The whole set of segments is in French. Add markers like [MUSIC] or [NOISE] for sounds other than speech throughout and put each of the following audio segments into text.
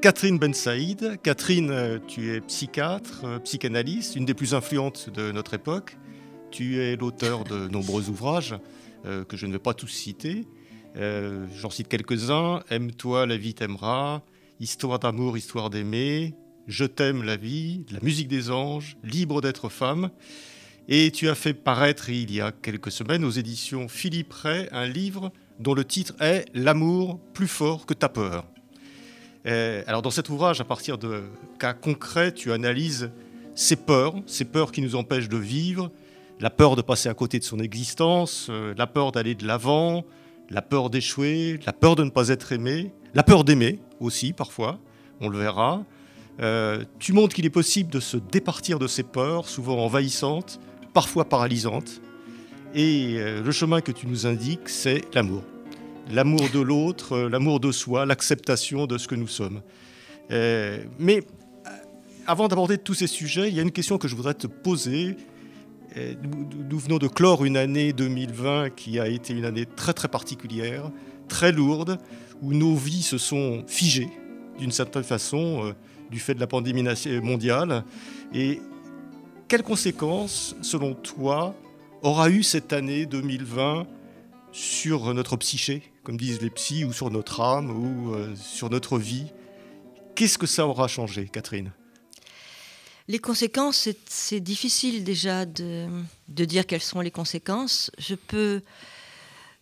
Catherine Ben Saïd. Catherine, euh, tu es psychiatre, euh, psychanalyste, une des plus influentes de notre époque. Tu es l'auteur de nombreux ouvrages euh, que je ne vais pas tous citer. J'en cite quelques-uns. Aime-toi, la vie t'aimera. Histoire d'amour, histoire d'aimer. Je t'aime, la vie. La musique des anges. Libre d'être femme. Et tu as fait paraître il y a quelques semaines aux éditions Philippe Ray un livre dont le titre est L'amour plus fort que ta peur. Euh, alors dans cet ouvrage, à partir de cas concrets, tu analyses ces peurs, ces peurs qui nous empêchent de vivre, la peur de passer à côté de son existence, euh, la peur d'aller de l'avant, la peur d'échouer, la peur de ne pas être aimé, la peur d'aimer aussi parfois, on le verra. Euh, tu montres qu'il est possible de se départir de ces peurs, souvent envahissantes, parfois paralysantes. Et le chemin que tu nous indiques, c'est l'amour l'amour de l'autre, euh, l'amour de soi, l'acceptation de ce que nous sommes. Euh, mais euh, avant d'aborder tous ces sujets, il y a une question que je voudrais te poser. Nous, venons de clore une année 2020 qui a été une année très très particulière, très lourde, où nos vies se sont figées d'une certaine façon du fait de la pandémie mondiale. Et quelles conséquences, selon toi, aura eu cette année 2020 sur notre psyché, comme disent les psys, ou sur notre âme, ou euh, sur notre vie. Qu'est-ce que ça aura changé, Catherine? Les conséquences, c'est difficile déjà de, dire quelles sont les conséquences. Je peux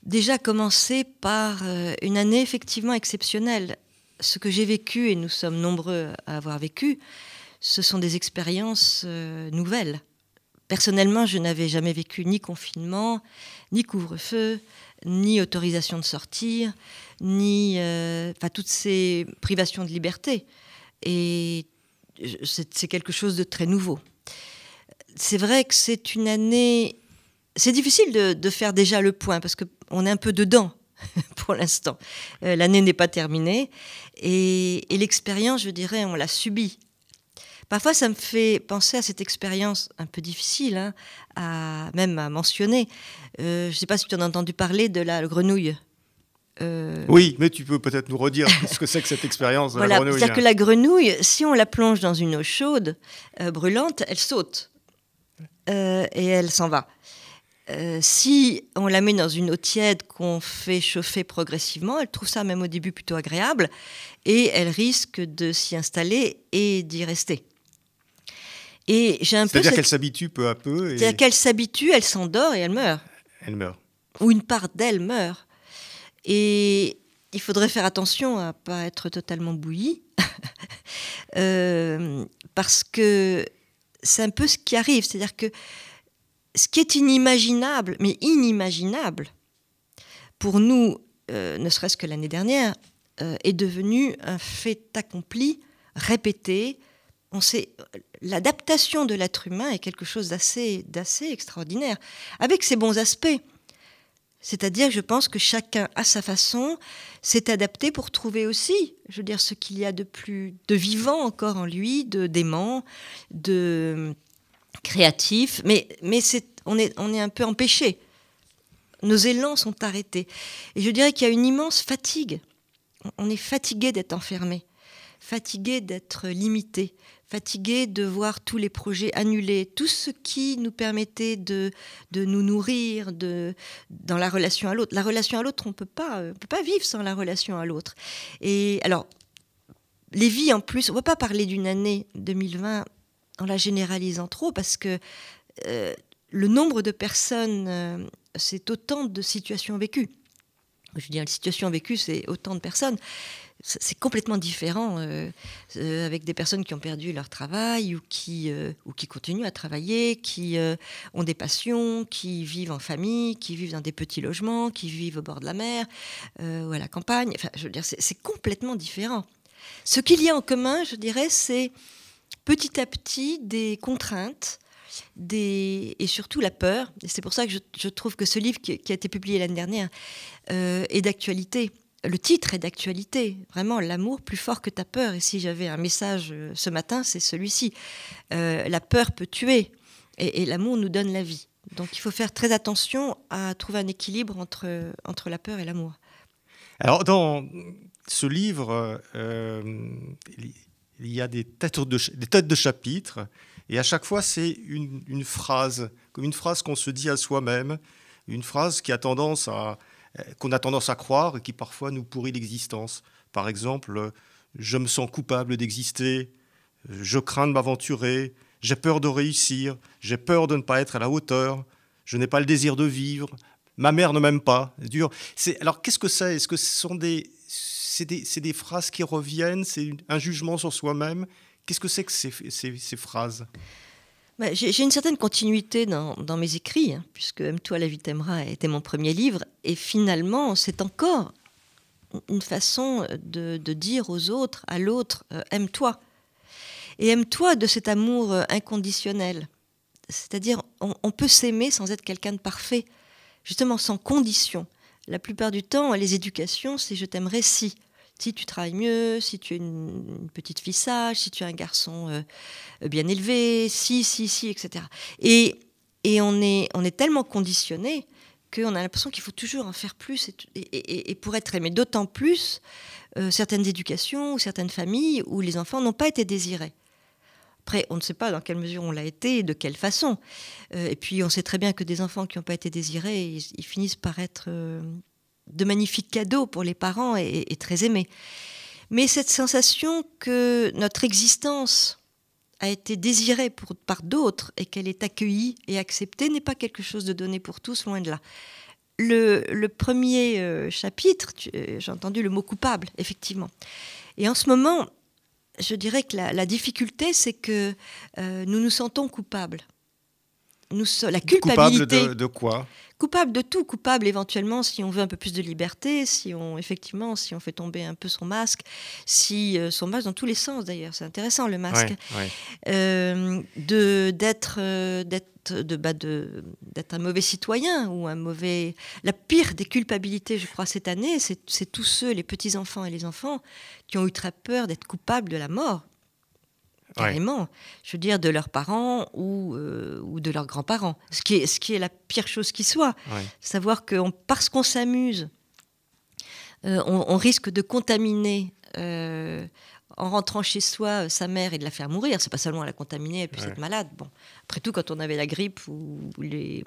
déjà commencer par euh, une année effectivement exceptionnelle. Ce que j'ai vécu, et nous sommes nombreux à avoir vécu, ce sont des expériences euh, nouvelles. Personnellement, je n'avais jamais vécu ni confinement, ni couvre-feu, ni autorisation de sortir, ni euh, toutes ces privations de liberté. Et c'est quelque chose de très nouveau. C'est vrai que c'est une année. C'est difficile de, faire déjà le point parce qu'on est un peu dedans [LAUGHS] pour l'instant. Euh, l'année n'est pas terminée et, et l'expérience, je dirais, on l'a subie Parfois, ça me fait penser à cette expérience un peu difficile, hein, à, même à mentionner. Euh, je ne sais pas si tu en as entendu parler de la grenouille. Euh, oui, mais tu peux peut-être nous redire ce que c'est que cette expérience de la [LAUGHS] grenouille. C'est-à-dire que la grenouille, si on la plonge dans une eau chaude, euh, brûlante, elle saute et elle s'en va. si on la met dans une eau tiède qu'on fait chauffer progressivement, elle trouve ça même au début plutôt agréable et elle risque de s'y installer et d'y rester. Et j'ai un peu. C'est-à-dire qu'elle s'habitue peu à peu. C'est-à-dire qu'elle s'habitue, elle s'endort et elle meurt. Elle meurt. Ou une part d'elle meurt. Et il faudrait faire attention à pas être totalement bouilli, [LAUGHS] euh, parce que c'est un peu ce qui arrive. C'est-à-dire que ce qui est inimaginable, mais inimaginable, pour nous, euh, ne serait-ce que l'année dernière, euh, est devenu un fait accompli, répété, on sait, l'adaptation de l'être humain est quelque chose d'assez, d'assez extraordinaire, avec ses bons aspects. C'est-à-dire, je pense que chacun, à sa façon, s'est adapté pour trouver aussi, je veux dire, ce qu'il y a de plus de vivant encore en lui, de dément, de créatif. Mais, mais c'est, on, est, on est un peu empêché. Nos élans sont arrêtés. Et je dirais qu'il y a une immense fatigue. On est fatigué d'être enfermé, fatigué d'être limité, fatigué de voir tous les projets annulés, tout ce qui nous permettait de, de nous nourrir de, dans la relation à l'autre. La relation à l'autre, on ne peut pas vivre sans la relation à l'autre. Et alors, les vies en plus, on ne va pas parler d'une année 2020 en la généralisant trop, parce que euh, le nombre de personnes, euh, c'est autant de situations vécues. Je veux dire, la situation vécue, c'est autant de personnes c'est complètement différent euh, euh, avec des personnes qui ont perdu leur travail ou qui, euh, ou qui continuent à travailler, qui ont des passions, qui vivent en famille, qui vivent dans des petits logements, qui vivent au bord de la mer ou à la campagne. Enfin, je veux dire, c'est complètement différent. Ce qu'il y a en commun, je dirais, c'est petit à petit des contraintes des, et surtout la peur. C'est pour ça que je, trouve que ce livre qui, a été publié l'année dernière est d'actualité. Le titre est d'actualité. Vraiment, l'amour plus fort que ta peur. Et si j'avais un message euh, ce matin, c'est celui-ci. Euh, la peur peut tuer et, l'amour nous donne la vie. Donc il faut faire très attention à trouver un équilibre entre, entre la peur et l'amour. Alors dans ce livre, il y a des têtes de chapitres et à chaque fois, c'est une, phrase, comme une phrase qu'on se dit à soi-même, une phrase qui a tendance à, qu'on a tendance à croire et qui parfois nous pourrit l'existence. Par exemple, je me sens coupable d'exister, je crains de m'aventurer, j'ai peur de réussir, j'ai peur de ne pas être à la hauteur, je n'ai pas le désir de vivre, ma mère ne m'aime pas. Dur. C'est, alors qu'est-ce que c'est? Est-ce que ce sont des, c'est des, c'est des phrases qui reviennent? C'est un jugement sur soi-même? Qu'est-ce que c'est que ces, phrases? Bah, J'ai une certaine continuité dans, mes écrits, hein, puisque Aime-toi, la vie t'aimera était mon premier livre. Et finalement, c'est encore une façon de, dire aux autres, à l'autre, euh, aime-toi. Et aime-toi de cet amour euh, inconditionnel. C'est-à-dire, on peut s'aimer sans être quelqu'un de parfait, justement sans condition. La plupart du temps, les éducations, c'est je t'aimerais si si tu travailles mieux, si tu es une, petite fille sage, si tu es un garçon euh, bien élevé, si, si, si, etc. Et, et on, est, on est tellement conditionné qu'on a l'impression qu'il faut toujours en faire plus et, pour être aimé. D'autant plus euh, certaines éducations ou certaines familles où les enfants n'ont pas été désirés. Après, on ne sait pas dans quelle mesure on l'a été et de quelle façon. Euh, et puis, on sait très bien que des enfants qui n'ont pas été désirés, ils, finissent par être de magnifiques cadeaux pour les parents et, très aimés. Mais cette sensation que notre existence a été désirée par d'autres et qu'elle est accueillie et acceptée n'est pas quelque chose de donné pour tous, loin de là. Le, premier euh, chapitre, euh, j'ai entendu le mot coupable, effectivement. Et en ce moment, je dirais que la, difficulté, c'est que euh, nous nous sentons coupables. Nous, la culpabilité. Coupable de quoi? Coupable de tout, coupable éventuellement si on veut un peu plus de liberté, si on effectivement si on fait tomber un peu son masque, si euh, son masque dans tous les sens d'ailleurs, c'est intéressant le masque, euh, de d'être euh, d'être de, bah, de d'être un mauvais citoyen ou un mauvais. La pire des culpabilités, je crois, cette année, c'est tous ceux, les petits enfants et les enfants, qui ont eu très peur d'être coupables de la mort carrément, je veux dire, de leurs parents ou, euh, ou de leurs grands-parents. Ce qui, est, ce qui est la pire chose qui soit. Savoir que parce qu'on s'amuse, euh, on, risque de contaminer euh, en rentrant chez soi sa mère et de la faire mourir. C'est pas seulement la contaminer, elle peut être malade. Bon, après tout, quand on avait la grippe ou, les,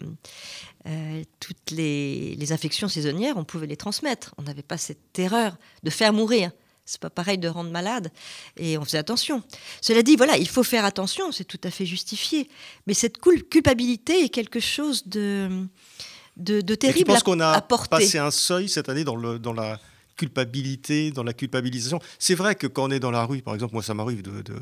toutes les, les, infections saisonnières, on pouvait les transmettre. On n'avait pas cette terreur de faire mourir. C'est pas pareil de rendre malade. Et on faisait attention. Cela dit, voilà, il faut faire attention, c'est tout à fait justifié. Mais cette culpabilité est quelque chose de, de, de terrible. Je pense qu'on a passé un seuil cette année dans, le, dans la culpabilité, dans la culpabilisation? C'est vrai que quand on est dans la rue, par exemple, moi ça m'arrive de, de,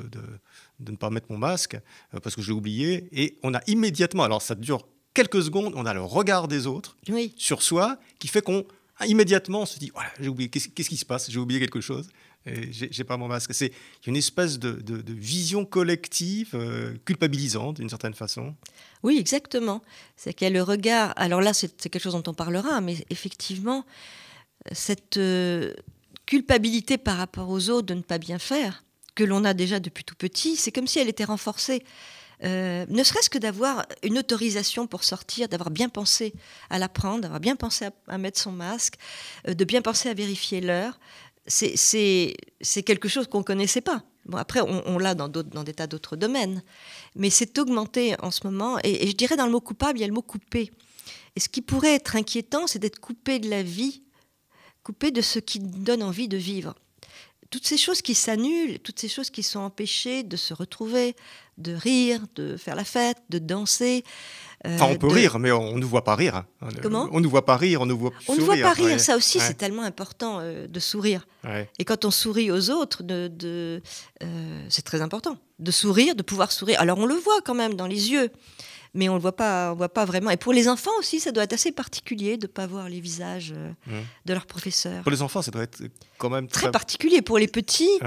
de, ne pas mettre mon masque euh, parce que j'ai oublié, et on a immédiatement, alors ça dure quelques secondes, on a le regard des autres sur soi qui fait qu'on immédiatement, on se dit voilà, j'ai oublié, qu'est-ce, qui se passe? J'ai oublié quelque chose. J'ai, j'ai pas mon masque. C'est une espèce de, vision collective euh, culpabilisante d'une certaine façon. Oui, exactement. C'est qu'il y a le regard. Alors là, c'est, quelque chose dont on parlera, mais effectivement, cette euh, culpabilité par rapport aux autres de ne pas bien faire, que l'on a déjà depuis tout petit, c'est comme si elle était renforcée. Euh, ne serait-ce que d'avoir une autorisation pour sortir, d'avoir bien pensé à l'apprendre, d'avoir bien pensé à, mettre son masque, euh, de bien penser à vérifier l'heure, c'est quelque chose qu'on ne connaissait pas. Bon, après, on, l'a dans, dans des tas d'autres domaines. Mais c'est augmenté en ce moment. Et, et, je dirais dans le mot coupable, il y a le mot coupé. Et ce qui pourrait être inquiétant, c'est d'être coupé de la vie, coupé de ce qui donne envie de vivre toutes ces choses qui s'annulent, toutes ces choses qui sont empêchées de se retrouver, de rire, de faire la fête, de danser. Euh, enfin, on peut rire, mais on ne voit pas rire. Comment? On ne voit pas rire, on ne voit On ne voit pas rire, ça aussi, c'est tellement important euh, de sourire. Et quand on sourit aux autres, de, euh, c'est très important. De sourire, de pouvoir sourire. Alors, on le voit quand même dans les yeux mais on le voit pas, on voit pas vraiment. Et pour les enfants aussi, ça doit être assez particulier de ne pas voir les visages mmh. de leurs professeurs. Pour les enfants, ça doit être quand même très, particulier. Pour les petits,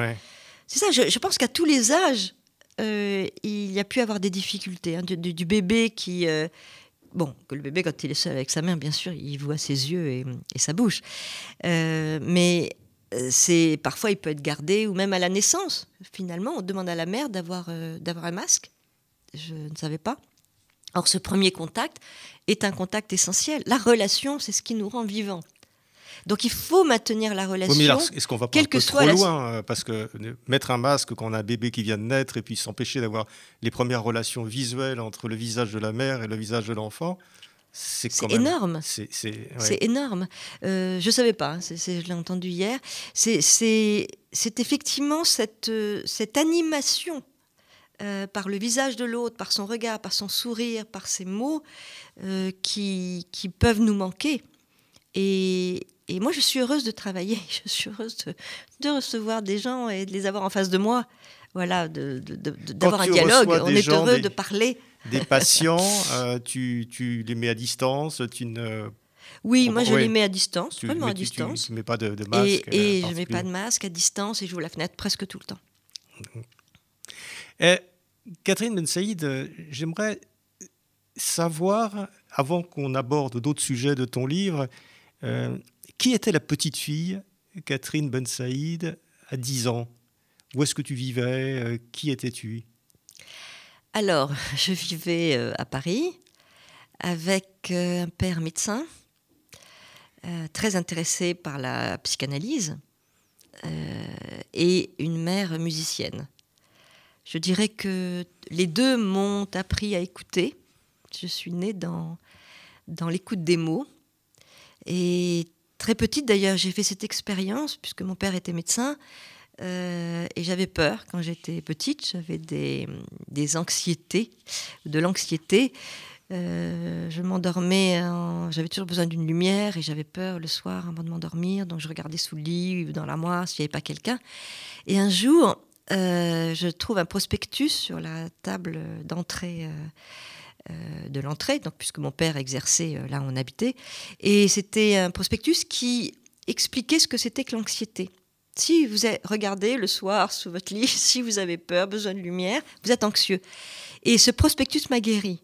c'est ça. Je, pense qu'à tous les âges, euh, il y a pu avoir des difficultés. Hein, du, bébé qui. Euh, bon, que le bébé, quand il est seul avec sa mère, bien sûr, il voit ses yeux et, sa bouche. Euh, mais c'est parfois, il peut être gardé, ou même à la naissance, finalement, on demande à la mère d'avoir d'avoir un masque. Je ne savais pas. Or, ce premier contact est un contact essentiel. La relation, c'est ce qui nous rend vivants. Donc il faut maintenir la relation. Oui, mais est-ce qu'on va pas un peu trop loin euh, Parce que mettre un masque quand on a un bébé qui vient de naître et puis s'empêcher d'avoir les premières relations visuelles entre le visage de la mère et le visage de l'enfant, c'est énorme. C'est énorme. Euh, je ne savais pas, hein, je l'ai entendu hier. C'est effectivement cette, euh, cette animation par le visage de l'autre, par son regard, par son sourire, par ses mots, qui, qui, peuvent nous manquer. Et, et moi, je suis heureuse de travailler, [LAUGHS] je suis heureuse de, recevoir des gens et de les avoir en face de moi. Voilà, d'avoir un dialogue. On est heureux de parler. Des patients, [LAUGHS] euh, tu, tu, les mets à distance, tu ne. Oui, moi je les mets à distance, vraiment à distance. Tu ne mets pas de, masque. Et, et je ne mets pas de masque à distance et j'ouvre la fenêtre presque tout le temps. Et, Catherine Ben Saïd, j'aimerais savoir, avant qu'on aborde d'autres sujets de ton livre, euh, qui était la petite fille, Catherine Ben Saïd, à 10 ans? Où est-ce que tu vivais? Euh, Qui étais-tu? Alors, [LAUGHS] je vivais euh, à Paris avec euh, un père médecin, très intéressé par la psychanalyse, et une mère musicienne. Je dirais que les deux m'ont appris à écouter. Je suis née dans, dans l'écoute des mots. Et Très petite d'ailleurs, j'ai fait cette expérience puisque mon père était médecin. Euh, et j'avais peur quand j'étais petite, j'avais des, anxiétés, de l'anxiété. Euh, je m'endormais, j'avais toujours besoin d'une lumière et j'avais peur le soir avant de m'endormir, donc je regardais sous le lit ou dans l'armoire s'il n'y avait pas quelqu'un. Et un jour, euh, je trouve un prospectus sur la table d'entrée de l'entrée, donc puisque mon père exerçait euh, là où on habitait, et c'était un prospectus qui expliquait ce que c'était que l'anxiété. Si vous regardez le soir sous votre lit, [LAUGHS] si vous avez peur, besoin de lumière, vous êtes anxieux. Et ce prospectus m'a guéri.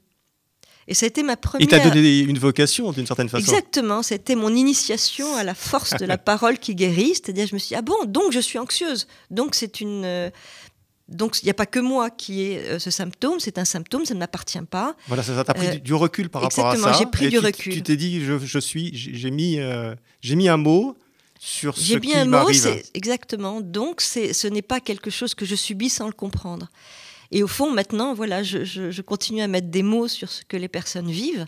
Et ça a été ma première. Il t'a donné une vocation d'une certaine façon. Exactement, c'était mon initiation à la force de la [LAUGHS] parole qui guérit. C'est-à-dire, je me suis dit, ah bon, donc je suis anxieuse. Donc c'est une, euh, donc il n'y a pas que moi qui ai euh, ce symptôme, c'est un symptôme, ça ne m'appartient pas. Voilà, ça t'a pris euh, du recul par rapport à ça. Exactement, j'ai pris du recul. Tu t'es dit, je, suis, j'ai mis, euh, j'ai mis un mot sur ce qui m'arrive. J'ai mis un mot, exactement. Donc ce n'est pas quelque chose que je subis sans le comprendre. Et au fond, maintenant, voilà, je, continue à mettre des mots sur ce que les personnes vivent.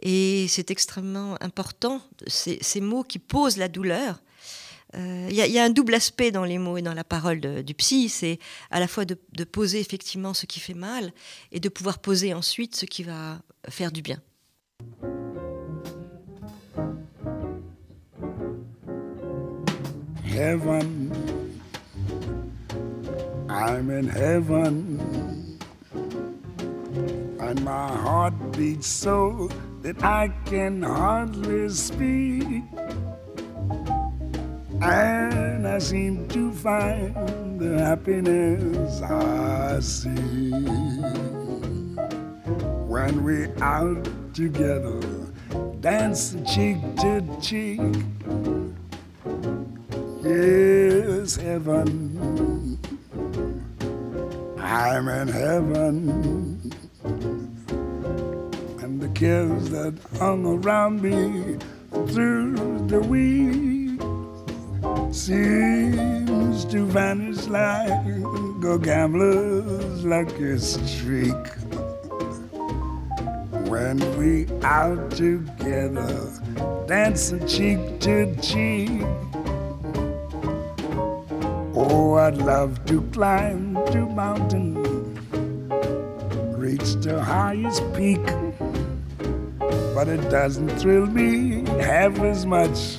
Et c'est extrêmement important, ces mots qui posent la douleur, il euh, y, a un double aspect dans les mots et dans la parole du psy, c'est à la fois de, poser effectivement ce qui fait mal et de pouvoir poser ensuite ce qui va faire du bien. Heaven, I'm in heaven, and my heart beats so that I can hardly speak. And I seem to find the happiness I see when we're out together, dancing cheek to cheek. Yes, heaven, I'm in heaven, and the cares that hung around me through the week seems to vanish like a gambler's lucky streak. When we out together, dancing cheek to cheek. Oh, I'd love to climb to mountain, reach the highest peak, but it doesn't thrill me half as much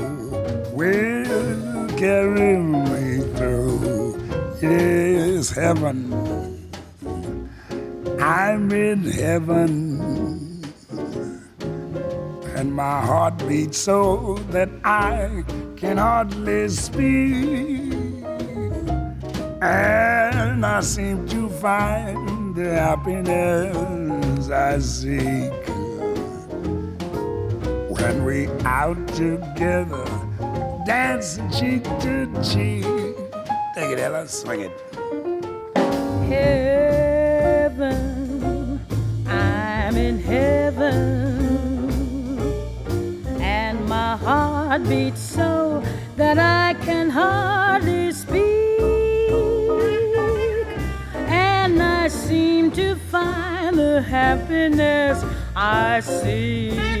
will carry me through. Yes, heaven. I'm in heaven. And my heart beats so that I can hardly speak. And I seem to find the happiness I seek when we out together, dancing cheek to cheek. Take it, Ella, swing it. Heaven, I'm in heaven, and my heart beats so that I can hardly speak. And I seem to find the happiness I seek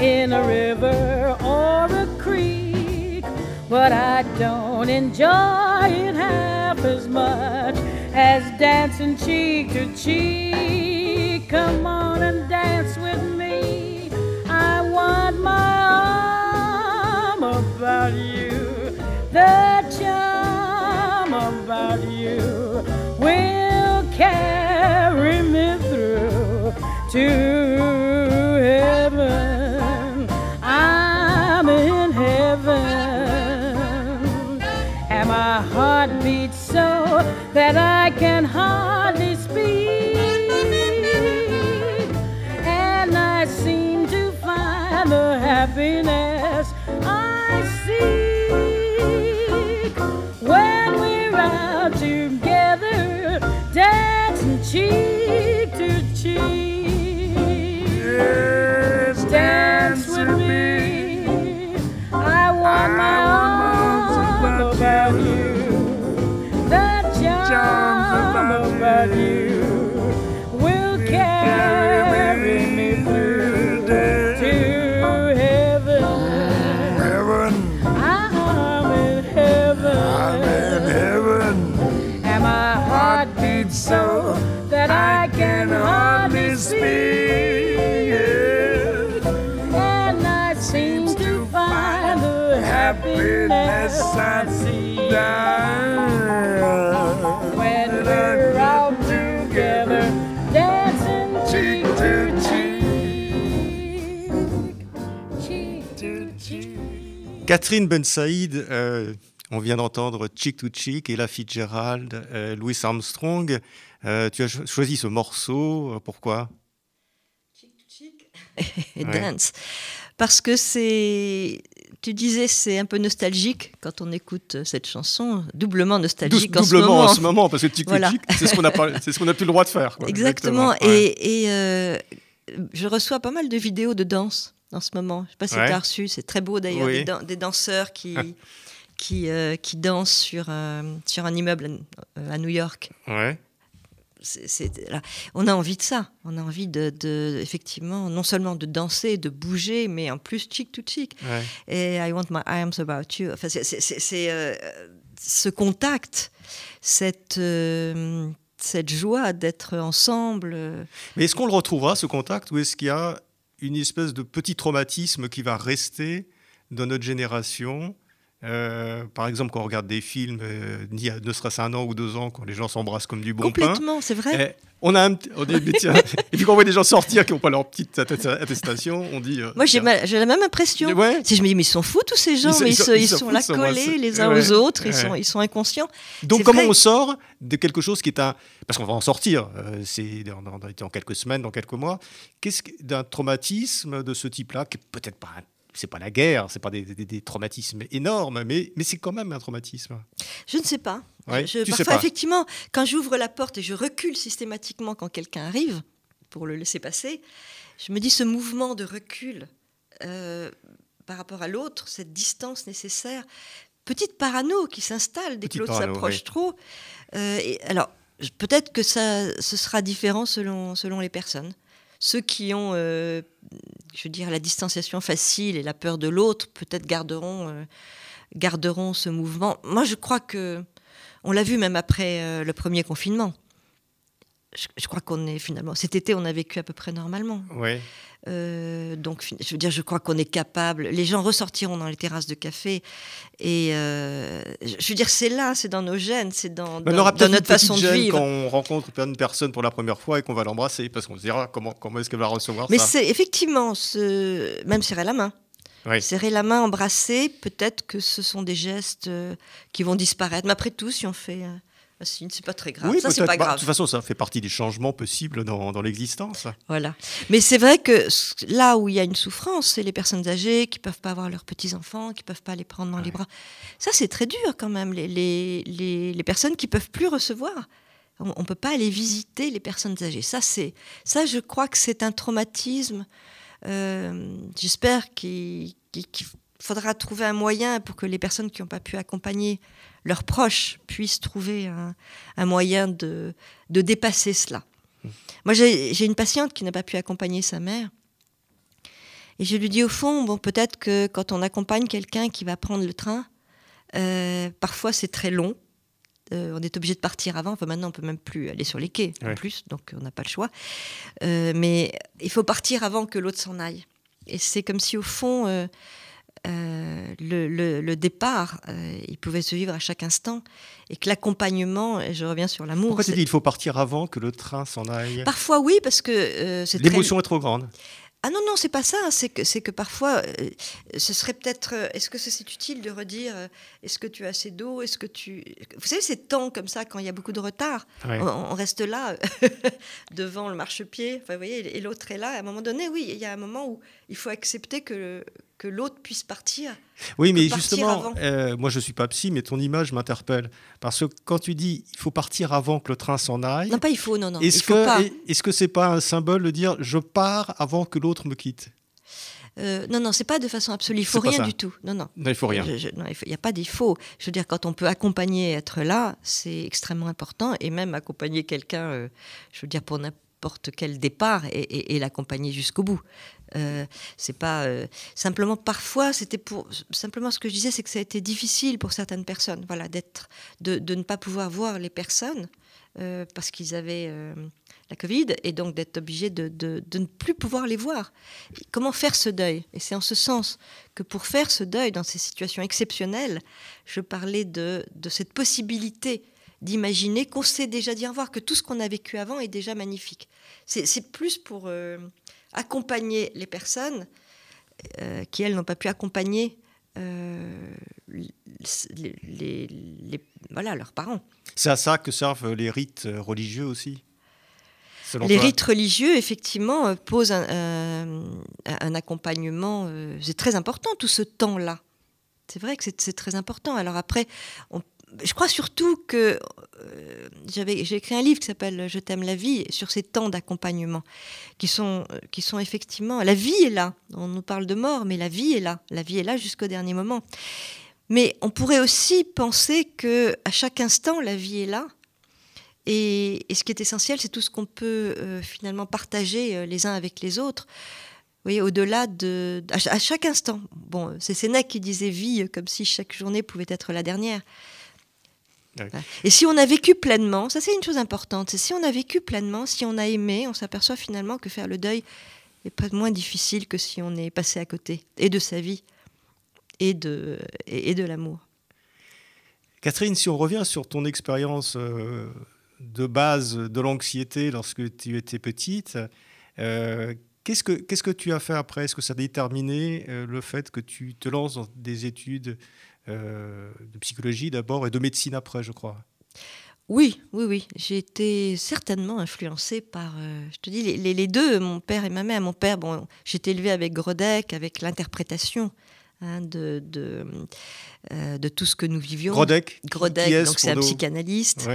in a river or a creek, but I don't enjoy it half as much as dancing cheek to cheek. Come on and dance with me. I want my arm about you, the that I can hardly charm about you Catherine Ben Saïd, euh, on vient d'entendre Chick to Chick, Ella Fitzgerald, euh, Louis Armstrong. Euh, tu as cho- choisi ce morceau, euh, pourquoi? Et [LAUGHS] Ouais. dance. Parce que c'est, tu disais, c'est un peu nostalgique quand on écoute cette chanson, doublement nostalgique en ce Doublement moment. en ce moment, parce que Chick Voilà. to Chick, c'est ce qu'on a, pas- c'est ce qu'on a plus le droit de faire. quoi. [LAUGHS] Exactement. ouais. Et, et, euh, je reçois pas mal de vidéos de danse en ce moment. Je sais pas si Ouais. tu as reçu. C'est très beau d'ailleurs, Oui. des, dan- des danseurs qui, qui, euh, qui dansent sur, euh, sur un immeuble à, à New York. Ouais. Là. On a envie de ça. On a envie de, de- effectivement, non seulement de danser, de bouger, mais en plus cheek to cheek. ouais. Et I want my arms about you. Enfin, c'est- euh, ce contact, cette, euh, cette joie d'être ensemble. euh, Mais est-ce qu'on le retrouvera, ce contact, ou est-ce qu'il y a une espèce de petit traumatisme qui va rester dans notre génération Euh, par exemple, quand on regarde des films, euh, ne serait-ce un an ou deux ans, quand les gens s'embrassent comme du bon pain. Complètement, c'est vrai. Eh, on a un on dit, mais tiens, [LAUGHS] et puis quand on voit des gens sortir qui n'ont pas leur petite attesta- attestation, on dit. euh, Moi, j'ai la même impression. Ouais. Si je me dis, mais ils sont fous tous ces gens, Ils mais ils ils, sont- se- ils là collés les uns Ouais. aux autres, ils, sont, ils sont inconscients. Donc comment vrai. on sort de quelque chose qui est un... Parce qu'on va en sortir, c'est dans, dans- dans quelques semaines, dans quelques mois. Qu'est-ce que- d'un traumatisme de ce type-là, qui est peut-être pas... un- C'est pas la guerre, c'est pas des, des- des traumatismes énormes, mais, mais c'est quand même un traumatisme. Je ne sais pas. Ouais, Je- tu sais parfois, pas. effectivement, quand j'ouvre la porte et je recule systématiquement quand quelqu'un arrive pour le laisser passer, je me dis ce mouvement de recul euh, par rapport à l'autre, cette distance nécessaire, petite parano qui s'installe dès que l'autre s'approche oui. trop. Euh, et alors, peut-être que ça, ce sera différent selon, selon les personnes. Ceux qui ont, euh, je veux dire, la distanciation facile et la peur de l'autre, peut-être garderont, euh, garderont ce mouvement. Moi, je crois que, on l'a vu même après euh, le premier confinement. Je, je crois qu'on est finalement, cet été, on a vécu à peu près normalement. Ouais. Euh, donc, je veux dire, je crois qu'on est capable. Les gens ressortiront dans les terrasses de café. Et euh, je veux dire, c'est là, c'est dans nos gènes, c'est dans, Mais aura notre façon de vivre. quand on rencontre une personne pour la première fois et qu'on va l'embrasser, parce qu'on se dira comment, comment est-ce qu'elle va recevoir Mais ça. c'est effectivement, ce... même serrer la main. Oui. Serrer la main, embrasser, peut-être que ce sont des gestes euh, qui vont disparaître. Mais après tout, si on fait signe, c'est pas très grave. Oui, ça, c'est pas Bah, grave. de toute façon, ça fait partie des changements possibles dans, dans l'existence. Voilà. Mais c'est vrai que là où il y a une souffrance, c'est les personnes âgées qui peuvent pas avoir leurs petits-enfants, qui peuvent pas les prendre dans les bras. Ça, c'est très dur quand même. Les, les, les, les personnes qui peuvent plus recevoir. On ne peut pas aller visiter les personnes âgées. Ça, c'est, ça je crois que c'est un traumatisme. Euh, j'espère qu'il faudra trouver un moyen pour que les personnes qui n'ont pas pu accompagner leurs proches puissent trouver un, un moyen de, de dépasser cela. Moi, j'ai une patiente qui n'a pas pu accompagner sa mère. Et je lui dis au fond, bon, peut-être que quand on accompagne quelqu'un qui va prendre le train, euh, parfois c'est très long. Euh, on est obligé de partir avant. Enfin, maintenant, on peut même plus aller sur les quais en plus, donc on n'a pas le choix. Euh, mais il faut partir avant que l'autre s'en aille. Et c'est comme si, au fond, euh, le, le- le départ, euh, il pouvait se vivre à chaque instant, et que l'accompagnement, et je reviens sur l'amour. Pourquoi tu dis il faut partir avant que le train s'en aille? Parfois, oui, parce que euh, c'est très L'émotion est trop grande. ah non, non, c'est pas ça. hein, C'est que, c'est que parfois, euh, ce serait peut-être. est-ce que c'est utile de redire euh, Est-ce que tu as assez d'eau Est-ce que tu. Vous savez, ces temps comme ça, quand il y a beaucoup de retard, Ouais. on, on reste là, [LAUGHS] devant le marchepied, enfin, vous voyez, et l'autre est là. À un moment donné, oui, il y a un moment où il faut accepter que, que l'autre puisse partir. Oui, mais justement, euh, moi je suis pas psy, mais ton image m'interpelle. Parce que quand tu dis il faut partir avant que le train s'en aille, Non, pas il faut, non, non. est-ce faut que est-ce que c'est pas un symbole de dire je pars avant que l'autre me quitte? Euh, non, non, c'est pas de façon absolue. Il faut rien du tout. Non, non. Non, il faut rien. Il n'y a pas d'il-faut. Je veux dire, quand on peut accompagner être là, c'est extrêmement important. Et même accompagner quelqu'un, euh, je veux dire, pour n'importe quel départ et, et- et l'accompagner jusqu'au bout. Euh, c'est pas euh, simplement parfois c'était pour simplement ce que je disais c'est que ça a été difficile pour certaines personnes voilà d'être de, ne pas pouvoir voir les personnes euh, parce qu'ils avaient la Covid et donc d'être obligés de, ne plus pouvoir les voir. Comment faire ce deuil? Et c'est en ce sens que pour faire ce deuil dans ces situations exceptionnelles, je parlais de, de cette possibilité d'imaginer qu'on sait déjà dire au revoir, que tout ce qu'on a vécu avant est déjà magnifique. C'est plus pour accompagner les personnes euh, qui, elles, n'ont pas pu accompagner euh, les, les- les- voilà, leurs parents. C'est à ça que servent les rites religieux aussi. selon Les toi rites religieux, effectivement, euh, posent un, accompagnement. euh, c'est très important, tout ce temps-là. C'est vrai que c'est c'est très important. Alors après, on- je crois surtout que euh, j'ai écrit un livre qui s'appelle Je t'aime la vie sur ces temps d'accompagnement qui sont euh, qui sont effectivement la vie est là. On nous parle de mort, mais la vie est là. La vie est là jusqu'au dernier moment. Mais on pourrait aussi penser que à chaque instant la vie est là. Et, ce qui est essentiel, c'est tout ce qu'on peut euh, finalement partager les uns avec les autres. Voyez, au-delà de. À, ch- à chaque instant. Bon, c'est Sénèque qui disait vie comme si chaque journée pouvait être la dernière. Ouais. Voilà. Et si on a vécu pleinement, ça c'est une chose importante, c'est si on a vécu pleinement, si on a aimé, on s'aperçoit finalement que faire le deuil est pas moins difficile que si on est passé à côté, et de sa vie, et de, et, de l'amour. Catherine, si on revient sur ton expérience euh, de base de l'anxiété lorsque tu étais petite, euh, qu'est-ce, que, qu'est-ce que tu as fait après? Est-ce que ça a déterminé euh, le fait que tu te lances dans des études de psychologie d'abord et de médecine après, je crois oui, oui, oui. J'ai été certainement influencée par, je te dis, les, les, deux, mon père et ma mère. Mon père, bon, j'étais élevée avec Grodek, avec l'interprétation Hein, de, de, euh, de, tout ce que nous vivions. Grodek Grodek, donc c'est un psychanalyste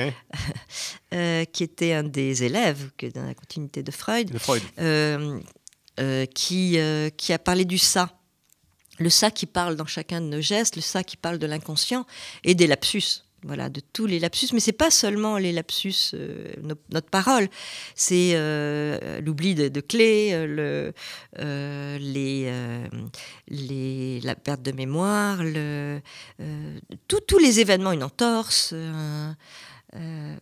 [LAUGHS] euh, qui était un des élèves dans la continuité de Freud, euh, qui, qui a parlé du ça. Le ça qui parle dans chacun de nos gestes, le ça qui parle de l'inconscient et des lapsus voilà, de tous les lapsus. Mais c'est pas seulement les lapsus, euh, notre parole, c'est euh, l'oubli de, clés, euh, la perte de mémoire, tous les événements, une entorse.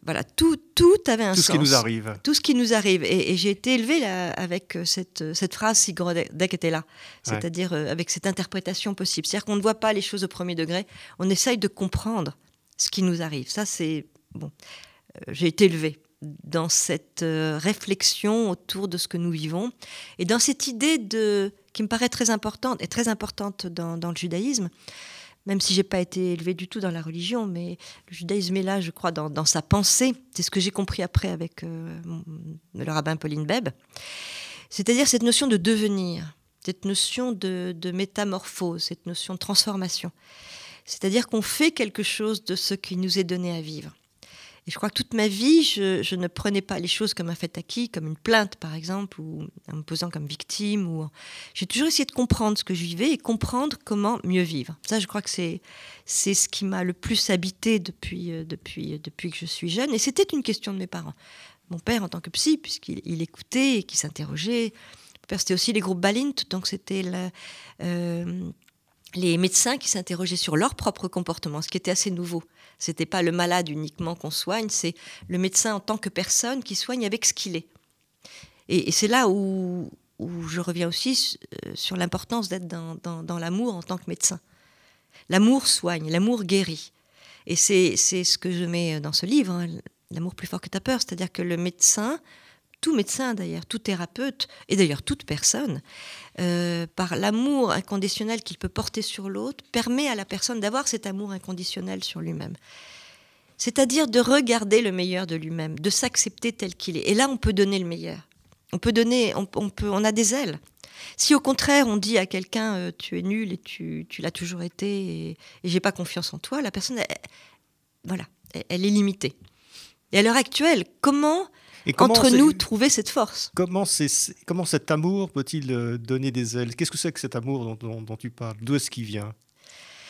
Voilà, tout, tout avait un tout sens. Tout ce qui nous arrive. Tout ce qui nous arrive. Et, j'ai été élevée là, avec cette, cette phrase, si Grodek était là, c'est-à-dire avec cette interprétation possible. C'est-à-dire qu'on ne voit pas les choses au premier degré, on essaye de comprendre ce qui nous arrive. Ça, c'est bon. Euh, j'ai été élevée dans cette euh, réflexion autour de ce que nous vivons et dans cette idée de qui me paraît très importante et très importante dans, le judaïsme, même si j'ai pas été élevée du tout dans la religion, mais le judaïsme est là, je crois, dans, sa pensée. C'est ce que j'ai compris après avec euh, le rabbin Pauline Beb. C'est-à-dire cette notion de devenir, cette notion de, de métamorphose, cette notion de transformation. C'est-à-dire qu'on fait quelque chose de ce qui nous est donné à vivre. Et je crois que toute ma vie, je, ne prenais pas les choses comme un fait acquis, comme une plainte par exemple, ou en me posant comme victime. Ou... J'ai toujours essayé de comprendre ce que je vivais et comprendre comment mieux vivre. Ça, je crois que c'est, c'est ce qui m'a le plus habité depuis, euh, depuis, euh, depuis que je suis jeune. Et c'était une question de mes parents. Mon père en tant que psy, puisqu'il il écoutait et qui s'interrogeait. Mon père, c'était aussi les groupes Balint, donc c'était la, euh, les médecins qui s'interrogeaient sur leur propre comportement, ce qui était assez nouveau. C'était pas le malade uniquement qu'on soigne, c'est le médecin en tant que personne qui soigne avec ce qu'il est. Et, c'est là où, je reviens aussi euh, sur l'importance d'être dans, l'amour en tant que médecin. L'amour soigne, l'amour guérit. Et c'est ce que je mets dans ce livre, hein, L'amour plus fort que ta peur, c'est-à-dire que le médecin tout médecin d'ailleurs, tout thérapeute, et d'ailleurs toute personne, euh, par l'amour inconditionnel qu'il peut porter sur l'autre, permet à la personne d'avoir cet amour inconditionnel sur lui-même. C'est-à-dire de regarder le meilleur de lui-même, de s'accepter tel qu'il est. Et là, on peut donner le meilleur. On peut donner, on, peut, on a des ailes. Si au contraire on dit à quelqu'un euh, tu es nul et tu, l'as toujours été et, et j'ai pas confiance en toi, la personne, voilà, elle est limitée. Et à l'heure actuelle, comment entre nous trouver cette force. Comment, comment cet amour peut-il euh, donner des ailes? Qu'est-ce que c'est que cet amour dont, tu parles? D'où est-ce qu'il vient?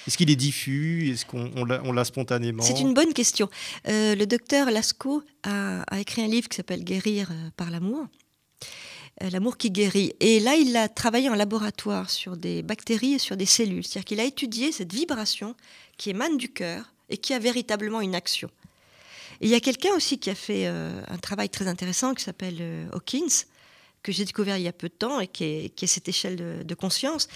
Est-ce qu'il est diffus? Est-ce qu'on l'a spontanément? C'est une bonne question. Euh, le docteur Lascaux a, écrit un livre qui s'appelle Guérir euh, par l'amour. L'amour qui guérit. Et là, il a travaillé en laboratoire sur des bactéries et sur des cellules. C'est-à-dire qu'il a étudié cette vibration qui émane du cœur et qui a véritablement une action il y a quelqu'un aussi qui a fait euh, un travail très intéressant qui s'appelle euh, Hawkins, que j'ai découvert il y a peu de temps et qui est, cette échelle de, conscience.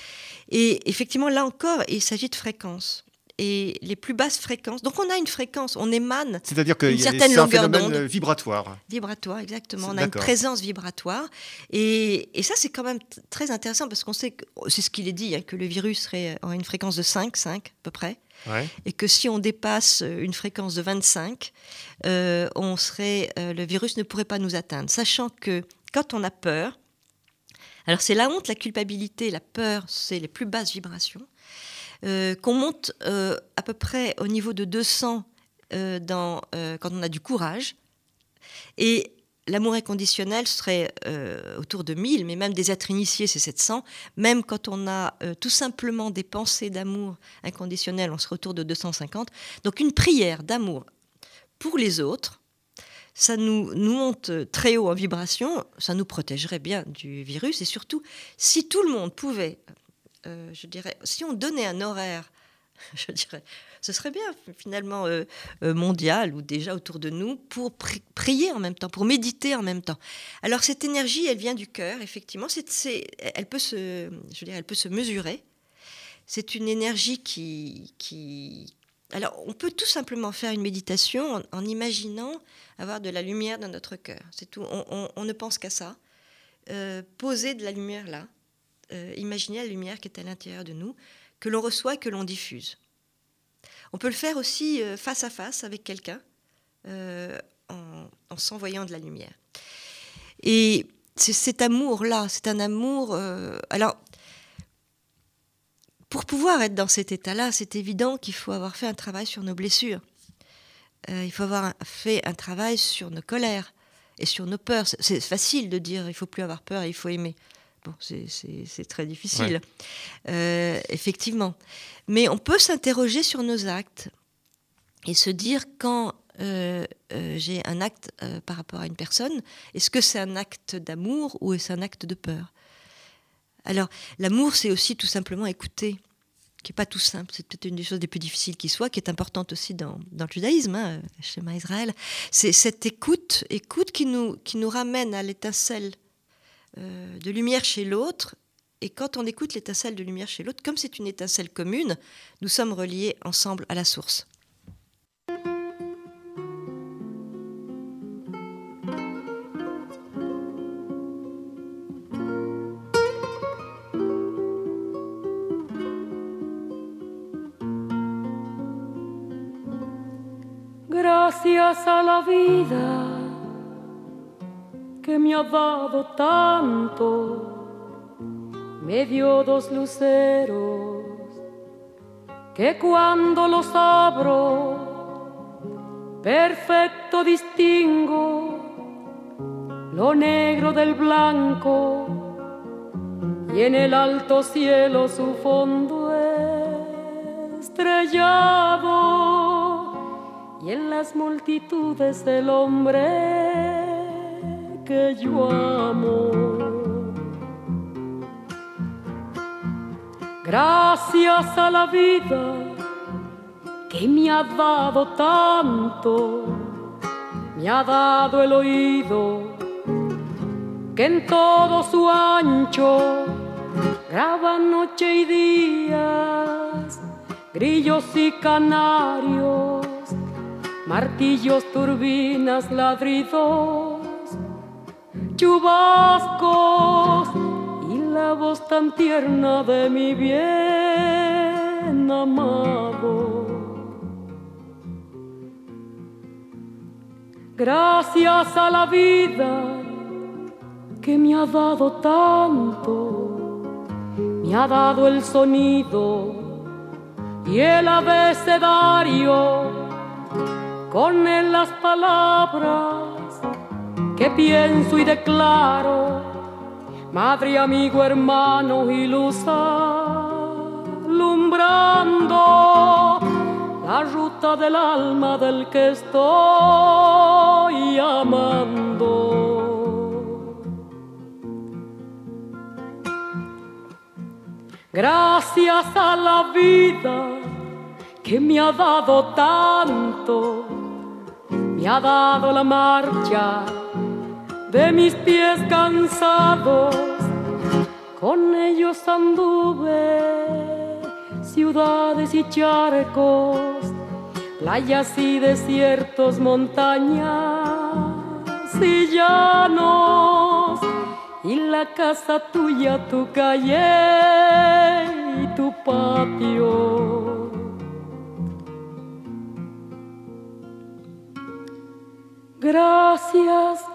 Et effectivement, là encore, il s'agit de fréquences. Et les plus basses fréquences. Donc on a une fréquence, on émane C'est-à-dire qu'il y a une longueur d'onde. vibratoire. Vibratoire, exactement. On a une présence vibratoire. Et, ça, c'est quand même très intéressant parce qu'on sait que c'est ce qu'il est dit, hein, que le virus serait, aurait une fréquence de 5, 5 à peu près. Et que si on dépasse une fréquence de 25, euh, on serait, euh, le virus ne pourrait pas nous atteindre. Sachant que quand on a peur, alors c'est la honte, la culpabilité, la peur, c'est les plus basses vibrations, euh, qu'on monte à peu près au niveau de 200 dans, quand on a du courage. Et l'amour inconditionnel serait euh, autour de 1000, mais même des êtres initiés, c'est 700. Même quand on a euh, tout simplement des pensées d'amour inconditionnel, on serait autour de 250. Donc une prière d'amour pour les autres, ça nous, nous monte très haut en vibration, ça nous protégerait bien du virus. Et surtout, si tout le monde pouvait, euh, je dirais, si on donnait un horaire, [LAUGHS] je dirais, ce serait bien finalement euh, euh, mondial ou déjà autour de nous pour prier en même temps, pour méditer en même temps. Alors cette énergie, elle vient du cœur, effectivement. Elle peut se, je dire, elle peut se mesurer. c'est une énergie qui. Alors, on peut tout simplement faire une méditation en, imaginant avoir de la lumière dans notre cœur. C'est tout. On, ne pense qu'à ça. Poser de la lumière là. Euh, imaginer la lumière qui est à l'intérieur de nous, que l'on reçoit que l'on diffuse. On peut le faire aussi euh, face à face avec quelqu'un, euh, en, en s'envoyant de la lumière. Et cet amour-là, c'est un amour. euh, alors, pour pouvoir être dans cet état-là, c'est évident qu'il faut avoir fait un travail sur nos blessures. Il faut avoir fait un travail sur nos colères et sur nos peurs. C'est- C'est facile de dire il faut plus avoir peur et il faut aimer. Bon, c'est- très difficile, Euh, effectivement. Mais on peut s'interroger sur nos actes et se dire quand euh, euh, j'ai un acte par rapport à une personne, est-ce que c'est un acte d'amour ou est-ce un acte de peur? Alors, l'amour, c'est aussi tout simplement écouter, qui n'est pas tout simple, c'est peut-être une des choses les plus difficiles qui soit, qui est importante aussi dans, dans le judaïsme, hein, chez Israël. C'est cette écoute, écoute qui nous, qui nous ramène à l'étincelle euh, de lumière chez l'autre. Et quand on écoute l'étincelle de lumière chez l'autre, comme c'est une étincelle commune, nous sommes reliés ensemble à la source. Gracias a la vida que me ha dado tanto, me dio dos luceros que cuando los abro, perfecto distingo lo negro del blanco y en el alto cielo su fondo estrellado y en las multitudes el hombre que yo amo. Gracias a la vida que me ha dado tanto, me ha dado el oído que en todo su ancho graba noche y días, grillos y canarios, martillos, turbinas, ladridos, chubascos y la voz tan tierna de mi bien amado. Gracias a la vida que me ha dado tanto, me ha dado el sonido y el abecedario, con él las palabras que pienso y declaro, madre, amigo, hermano y luz alumbrando la ruta del alma del que estoy amando. Gracias a la vida que me ha dado tanto, me ha dado la marcha de mis pies cansados, con ellos anduve ciudades y charcos, playas y desiertos, montañas y llanos, y la casa tuya, tu calle y tu patio. Gracias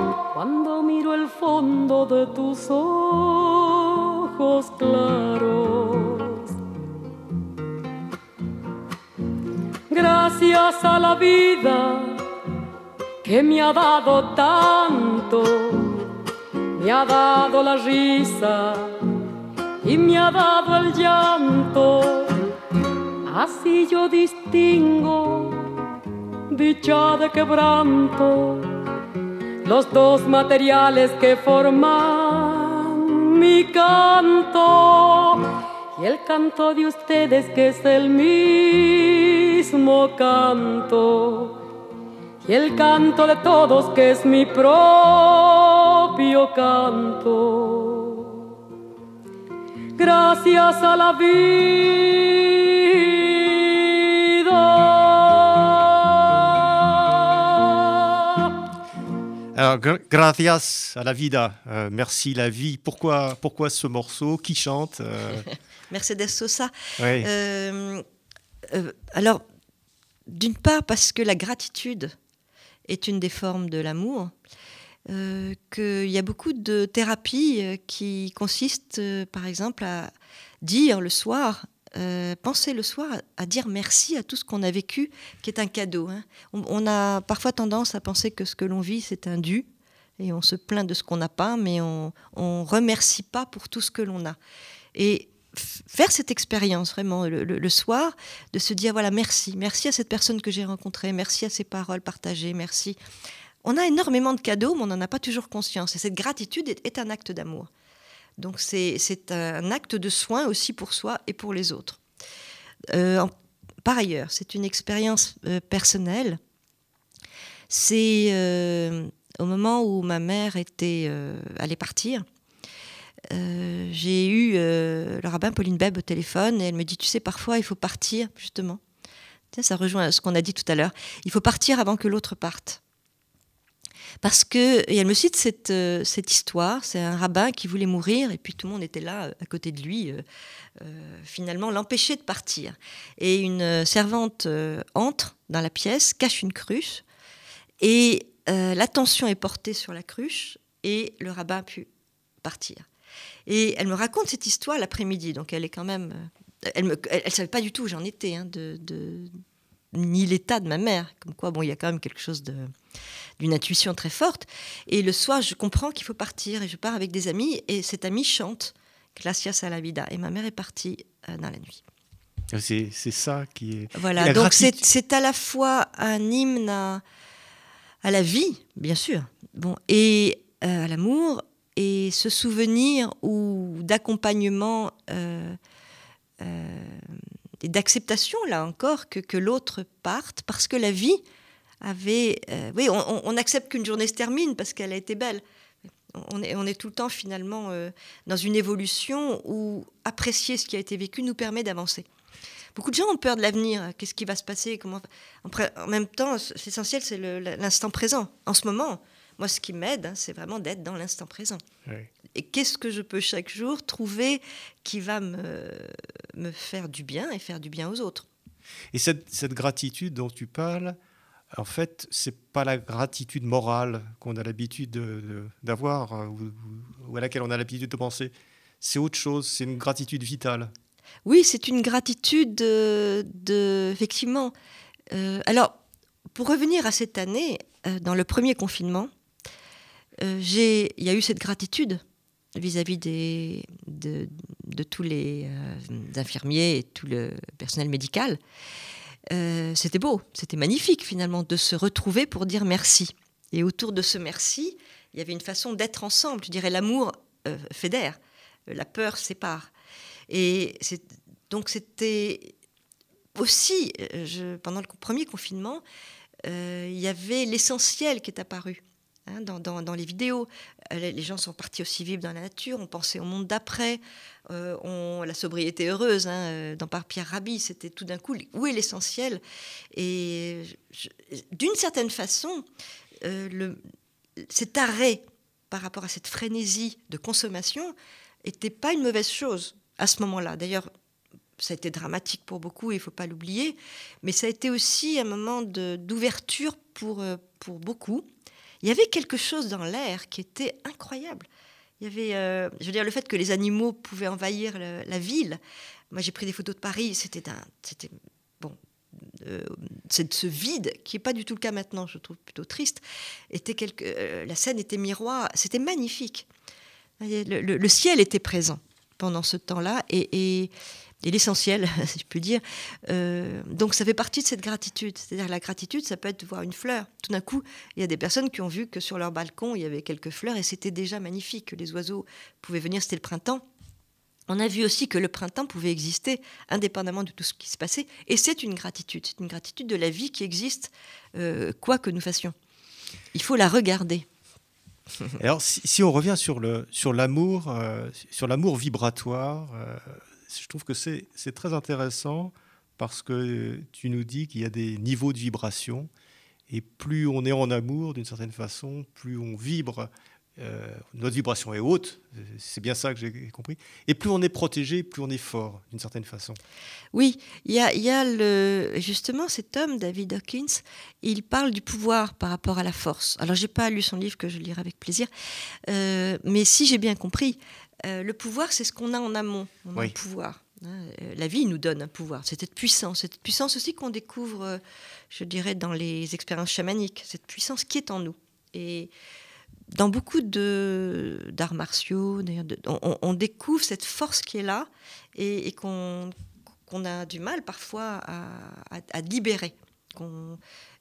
el fondo de tus ojos claros. Gracias a la vida que me ha dado tanto, me ha dado la risa y me ha dado el llanto, Así yo distingo dicha de quebranto, los dos materiales que forman mi canto y el canto de ustedes que es el mismo canto y el canto de todos que es mi propio canto. Gracias a la vida. Gracias à la vida, euh, merci la vie. Pourquoi, pourquoi ce morceau? Qui chante euh, [LAUGHS] Mercedes Sosa. Euh, alors, d'une part, parce que la gratitude est une des formes de l'amour, qu'il y a beaucoup de thérapies qui consistent, par exemple, à dire le soir, euh, penser le soir à, dire merci à tout ce qu'on a vécu, qui est un cadeau. hein. On, a parfois tendance à penser que ce que l'on vit, c'est un dû, et on se plaint de ce qu'on n'a pas, mais on ne remercie pas pour tout ce que l'on a. Et faire cette expérience vraiment le, soir, de se dire voilà merci, merci à cette personne que j'ai rencontrée, merci à ces paroles partagées, merci. On a énormément de cadeaux, mais on n'en a pas toujours conscience. Et cette gratitude est un acte d'amour. Donc c'est un acte de soin aussi pour soi et pour les autres. Euh, par ailleurs, c'est une expérience euh, personnelle. C'est euh, au moment où ma mère était allait partir. j'ai eu le rabbin Pauline Beb au téléphone et elle me dit, tu sais, parfois il faut partir, justement. Tiens, ça rejoint ce qu'on a dit tout à l'heure. Il faut partir avant que l'autre parte. Parce que, et elle me cite cette, euh, cette histoire, c'est un rabbin qui voulait mourir et puis tout le monde était là euh, à côté de lui, euh, finalement l'empêcher de partir. Et une servante entre dans la pièce, cache une cruche et l'attention est portée sur la cruche et le rabbin a pu partir. Et elle me raconte cette histoire l'après-midi, donc elle est quand même. Elle ne savait pas du tout où j'en étais, hein, de, de- ni l'état de ma mère. Comme quoi, bon, il y a quand même quelque chose de- d'une intuition très forte. Et le soir, je comprends qu'il faut partir et je pars avec des amis et cet ami chante Gracias a la vida. Et ma mère est partie euh, dans la nuit. C'est c'est ça qui est. Voilà, La donc c'est c'est à la fois un hymne à, à la vie, bien sûr, bon, et euh, à l'amour, et ce souvenir ou d'accompagnement euh, et d'acceptation, là encore, que, que l'autre parte, parce que la vie avait... euh, oui, on, accepte qu'une journée se termine parce qu'elle a été belle. On est, on est tout le temps finalement euh, dans une évolution où apprécier ce qui a été vécu nous permet d'avancer. Beaucoup de gens ont peur de l'avenir. Qu'est-ce qui va se passer Comment en, même temps, c'est essentiel, c'est l'instant présent. En ce moment, moi, ce qui m'aide, hein, c'est vraiment d'être dans l'instant présent. Et qu'est-ce que je peux chaque jour trouver qui va me, me faire du bien et faire du bien aux autres? Et cette, cette gratitude dont tu parles, en fait, c'est pas la gratitude morale qu'on a l'habitude de- de- d'avoir euh, ou, à laquelle on a l'habitude de penser. C'est autre chose, c'est une gratitude vitale. Oui, c'est une gratitude de, de- effectivement. Euh, alors, pour revenir à cette année, euh, dans le premier confinement, euh, j'ai- il y a eu cette gratitude vis-à-vis de, tous les euh, infirmiers et tout le personnel médical. Euh, c'était beau, c'était magnifique finalement de se retrouver pour dire merci. Et autour de ce merci, il y avait une façon d'être ensemble. Je dirais l'amour euh, fédère, euh, la peur sépare. Et donc c'était aussi, euh, pendant le premier confinement, euh, il y avait l'essentiel qui est apparu. Hein, dans, les vidéos, Euh, les gens sont partis aussi vivre dans la nature, on pensait au monde d'après, euh, la sobriété heureuse, hein, euh, dans par Pierre Rabhi, c'était tout d'un coup, où est l'essentiel? Et d'une certaine façon, cet arrêt par rapport à cette frénésie de consommation n'était pas une mauvaise chose à ce moment-là. D'ailleurs, ça a été dramatique pour beaucoup, il ne faut pas l'oublier, mais ça a été aussi un moment d'ouverture pour beaucoup. Il y avait quelque chose dans l'air qui était incroyable. Il y avait, euh, je veux dire, le fait que les animaux pouvaient envahir la ville. Moi, j'ai pris des photos de Paris, c'était un, c'était bon, euh, ce vide qui n'est pas du tout le cas maintenant, je trouve plutôt triste. Était quelque, euh, la scène était miroir, c'était magnifique. Le, ciel était présent pendant ce temps-là et et l'essentiel, [LAUGHS] si je puis dire. Euh, donc ça fait partie de cette gratitude. C'est-à-dire la gratitude, ça peut être de voir une fleur. Tout d'un coup, il y a des personnes qui ont vu que sur leur balcon, il y avait quelques fleurs et c'était déjà magnifique, que les oiseaux pouvaient venir, c'était le printemps. On a vu aussi que le printemps pouvait exister indépendamment de tout ce qui se passait. Et c'est une gratitude. C'est une gratitude de la vie qui existe, euh, quoi que nous fassions. Il faut la regarder. [LAUGHS] Alors, si, on revient sur sur l'amour, euh, sur l'amour vibratoire, je trouve que c'est très intéressant parce que tu nous dis qu'il y a des niveaux de vibration et plus on est en amour d'une certaine façon, plus on vibre, euh, notre vibration est haute, c'est bien ça que j'ai compris, et plus on est protégé, plus on est fort d'une certaine façon. Oui, il y a, justement cet homme, David Hawkins, il parle du pouvoir par rapport à la force. Alors j'ai pas lu son livre que je lirai avec plaisir, euh, mais si j'ai bien compris, euh, le pouvoir, c'est ce qu'on a en amont. On a un pouvoir. Hein. Euh, la vie nous donne un pouvoir. C'est cette puissance. Cette puissance aussi qu'on découvre, euh, je dirais, dans les expériences chamaniques. Cette puissance qui est en nous. Et dans beaucoup d'arts martiaux, on, découvre cette force qui est là et, qu'on a du mal parfois à, libérer.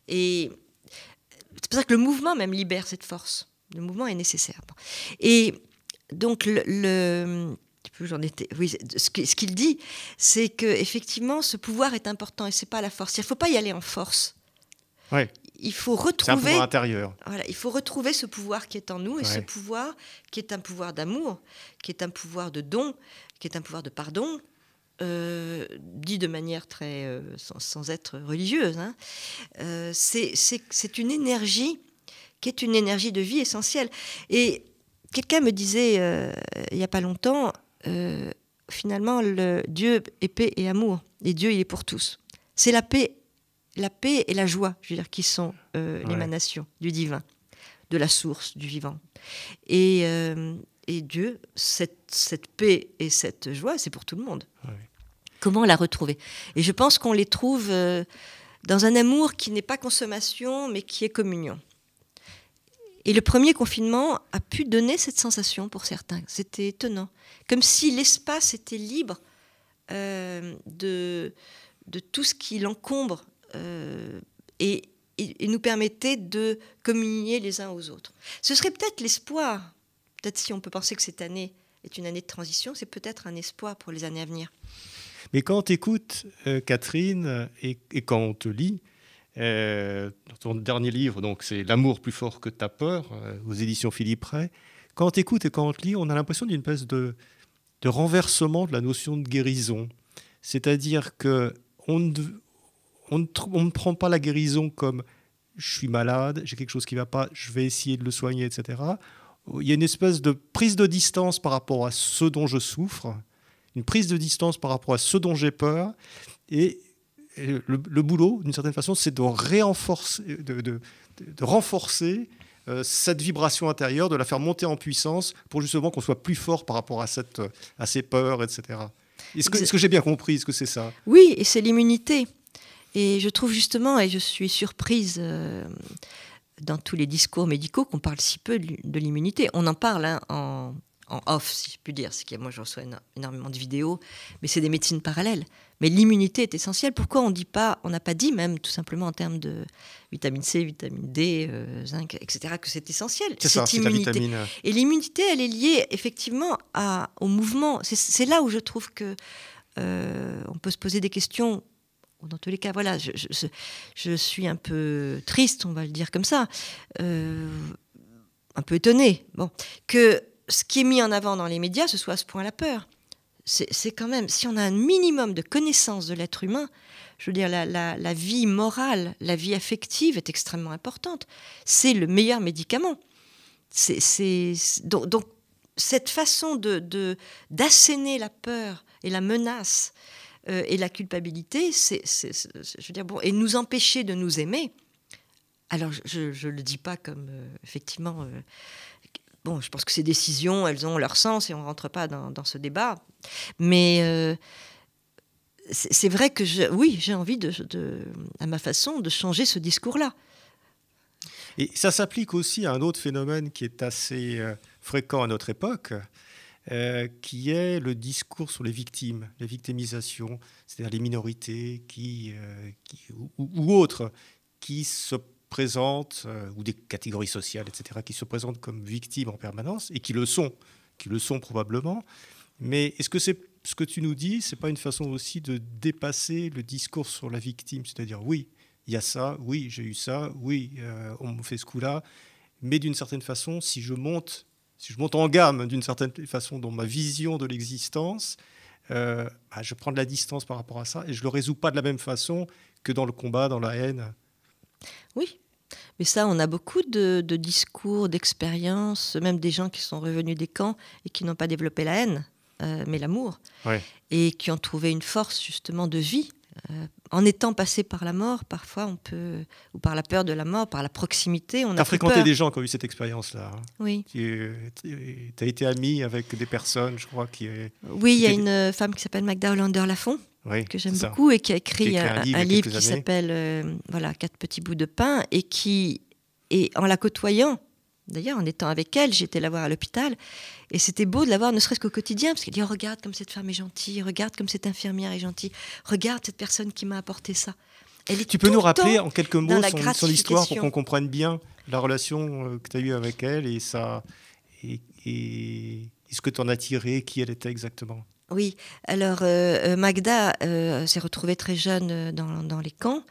Et c'est pour ça que le mouvement même libère cette force. Le mouvement est nécessaire. Et donc le, j'en étais, oui, ce qu'il dit, c'est que effectivement, ce pouvoir est important et c'est pas la force. Il ne faut pas y aller en force. Ouais. Il faut retrouver. Un intérieur. Voilà, il faut retrouver ce pouvoir qui est en nous et ce pouvoir qui est un pouvoir d'amour, qui est un pouvoir de don, qui est un pouvoir de pardon, euh, dit de manière très euh, sans, être religieuse. Hein. Euh, c'est une énergie qui est une énergie de vie essentielle. Et Quelqu'un me disait euh, il n'y a pas longtemps, euh, finalement, le Dieu est paix et amour. Et Dieu, il est pour tous. C'est la paix, la paix et la joie, je veux dire, qui sont euh, l'émanation du divin, de la source du vivant. Et, et Dieu, cette, cette, paix et cette joie, c'est pour tout le monde. Comment la retrouver? Et je pense qu'on les trouve dans un amour qui n'est pas consommation, mais qui est communion. Et le premier confinement a pu donner cette sensation pour certains. C'était étonnant. Comme si l'espace était libre euh, de, de tout ce qui l'encombre euh, et, nous permettait de communier les uns aux autres. Ce serait peut-être l'espoir. Peut-être si on peut penser que cette année est une année de transition, c'est peut-être un espoir pour les années à venir. Mais quand on t'écoute, euh, Catherine, et, et, quand on te lit, euh, ton dernier livre, donc c'est L'amour plus fort que ta peur, euh, aux éditions Philippe Ray. Quand on écoute et quand on lit, on a l'impression d'une espèce de, de, renversement de la notion de guérison. C'est-à-dire que on ne, on, ne, prend pas la guérison comme je suis malade, j'ai quelque chose qui ne va pas, je vais essayer de le soigner, etc. Il y a une espèce de prise de distance par rapport à ce dont je souffre, une prise de distance par rapport à ce dont j'ai peur, et le, boulot, d'une certaine façon, c'est de, de, renforcer euh, cette vibration intérieure, de la faire monter en puissance pour justement qu'on soit plus fort par rapport à, cette, à ces peurs, etc. Est-ce que, j'ai bien compris Est-ce que c'est ça? Oui, et c'est l'immunité. Et je trouve justement, et je suis surprise euh, dans tous les discours médicaux qu'on parle si peu de l'immunité. On en parle hein, en, en off, si je puis dire. C'est que moi, je reçois énormément de vidéos, mais c'est des médecines parallèles. Mais l'immunité est essentielle. Pourquoi on dit pas, on n'a pas dit même tout simplement en termes de vitamine C, vitamine D, euh, zinc, etc., que c'est essentiel. C'est immunité. Vitamine... Euh. Et l'immunité, elle est liée effectivement à, au mouvement. C'est là où je trouve que euh, on peut se poser des questions. Dans tous les cas, voilà, je, je, suis un peu triste, on va le dire comme ça, un peu étonnée. Bon, que ce qui est mis en avant dans les médias, ce soit à ce point la peur. C'est quand même, si on a un minimum de connaissance de l'être humain, je veux dire, la, vie morale, la vie affective est extrêmement importante. C'est le meilleur médicament. Donc, cette façon de d'asséner la peur et la menace euh, et la culpabilité, je veux dire, bon, et nous empêcher de nous aimer. Alors, je ne le dis pas comme, euh, effectivement, euh, bon, je pense que ces décisions, elles ont leur sens et on ne rentre pas dans, ce débat. Mais euh, c'est vrai que, oui, j'ai envie, à ma façon, de changer ce discours-là. Et ça s'applique aussi à un autre phénomène qui est assez euh, fréquent à notre époque, euh, qui est le discours sur les victimes, la victimisation, c'est-à-dire les minorités qui ou, ou, autres qui se présentent, euh, ou des catégories sociales, etc., qui se présentent comme victimes en permanence, et qui le sont, qui le sont probablement. Mais est-ce que c'est ce que tu nous dis, c'est pas une façon aussi de dépasser le discours sur la victime, c'est-à-dire oui, il y a ça, oui, j'ai eu ça, oui, euh, on me fait ce coup-là, mais d'une certaine façon, si je monte, si je monte en gamme d'une certaine façon dans ma vision de l'existence, euh, bah, je prends de la distance par rapport à ça et je le résous pas de la même façon que dans le combat, dans la haine. Oui, mais ça, on a beaucoup de, de discours, d'expériences, même des gens qui sont revenus des camps et qui n'ont pas développé la haine, euh, mais l'amour, Ouais. et qui ont trouvé une force justement de vie. Euh, en étant passé par la mort, parfois on peut, ou par la peur de la mort, par la proximité, on a as plus fréquenté peur. des gens qui ont eu cette expérience-là. hein. Oui, Tu as été ami avec des personnes, je crois, qui. oui, il y a une euh, femme qui s'appelle Magda Hollander-Lafont, Oui, que j'aime beaucoup et qui a écrit, Qui a écrit un un, livre un a qui s'appelle euh, voilà quatre petits bouts de pain et qui et en la côtoyant d'ailleurs en étant avec elle j'étais la voir à l'hôpital. Et c'était beau de la voir ne serait-ce qu'au quotidien parce qu'elle dit oh, regarde comme cette femme est gentille regarde comme cette infirmière est gentille regarde cette personne qui m'a apporté ça. Elle est Tu peux nous le rappeler en quelques mots son, son histoire pour qu'on comprenne bien la relation euh, que tu as eue avec elle et, ça, et, et, et ce que tu en as tiré, qui elle était exactement? Oui, alors euh, euh, Magda euh, s'est retrouvée très jeune dans, dans les camps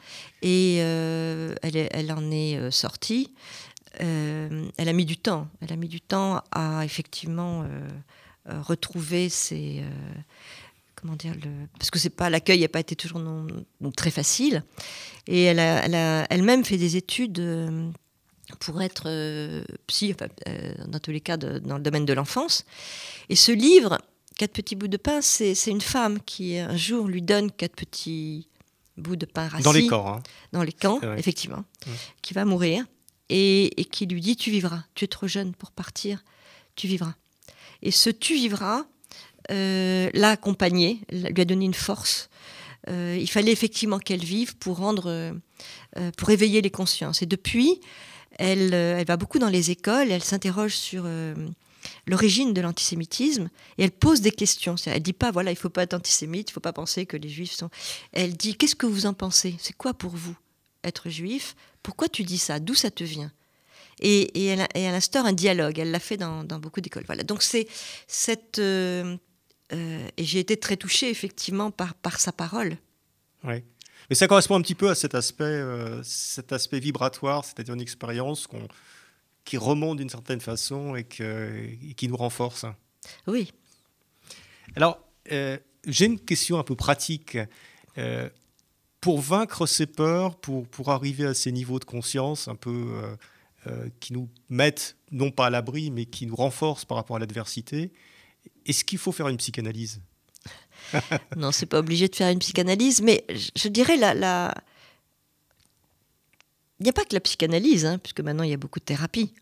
et euh, elle, en est sortie. Euh, elle a mis du temps. Elle a mis du temps à effectivement euh, euh, retrouver ses. euh, comment dire le, Parce que c'est pas l'accueil n'a pas été toujours non, non très facile. Et elle a, elle a elle-même fait des études. pour être psy, enfin, dans tous les cas de- dans le domaine de l'enfance. Et ce livre, Quatre petits bouts de pain, c'est c'est une femme qui un jour lui donne quatre petits bouts de pain rassis Dans les camps. hein. dans les camps, effectivement, Ouais. qui va mourir et, qui lui dit tu vivras, tu es trop jeune pour partir, tu vivras. Et ce tu vivras euh, l'a accompagnée, lui a donné une force. Euh, il fallait effectivement qu'elle vive pour rendre, euh, pour éveiller les consciences. Et depuis, elle, elle va beaucoup dans les écoles, elle s'interroge sur l'origine de l'antisémitisme et elle pose des questions. Elle dit pas voilà il faut pas être antisémite, il faut pas penser que les juifs sont. Elle dit qu'est-ce que vous en pensez? C'est quoi pour vous être juif? Pourquoi tu dis ça? D'où ça te vient? Et, et elle, et elle instaure un dialogue. Elle l'a fait dans, dans beaucoup d'écoles. Voilà. Donc c'est cette euh, euh, et j'ai été très touchée effectivement par par sa parole. Ouais. Mais ça correspond un petit peu à cet aspect, euh, cet aspect vibratoire, c'est-à-dire une expérience qu'on- qui remonte d'une certaine façon et, que- et qui nous renforce. Oui. Alors, j'ai une question un peu pratique. Euh, pour vaincre ces peurs, pour, pour arriver à ces niveaux de conscience un peu euh, euh, qui nous mettent, non pas à l'abri, mais qui nous renforcent par rapport à l'adversité, est-ce qu'il faut faire une psychanalyse? [LAUGHS] Non, c'est pas obligé de faire une psychanalyse, mais je, dirais. Il n'y a pas que la psychanalyse, hein, puisque maintenant il y a beaucoup de thérapie.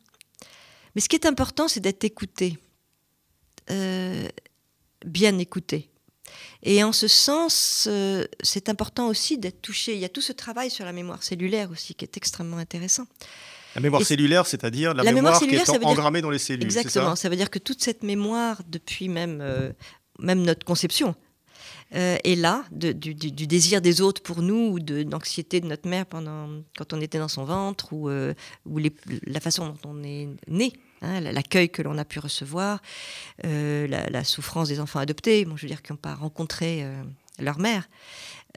Mais ce qui est important, c'est d'être écouté, Euh, bien écouté. Et en ce sens, euh, c'est important aussi d'être touché. Il y a tout ce travail sur la mémoire cellulaire aussi qui est extrêmement intéressant. La mémoire Et- cellulaire, c'est-à-dire la, La mémoire, mémoire qui est dire- engrammée dans les cellules. Exactement. ça? Ça, veut dire que toute cette mémoire, depuis même, euh, même notre conception, euh, est là, de- du, désir des autres pour nous, ou de l'anxiété de notre mère pendant, quand on était dans son ventre, ou, euh, ou les- la façon dont on est né, hein, l'accueil que l'on a pu recevoir, euh, la, souffrance des enfants adoptés, bon, je veux dire, qui n'ont pas rencontré euh, leur mère,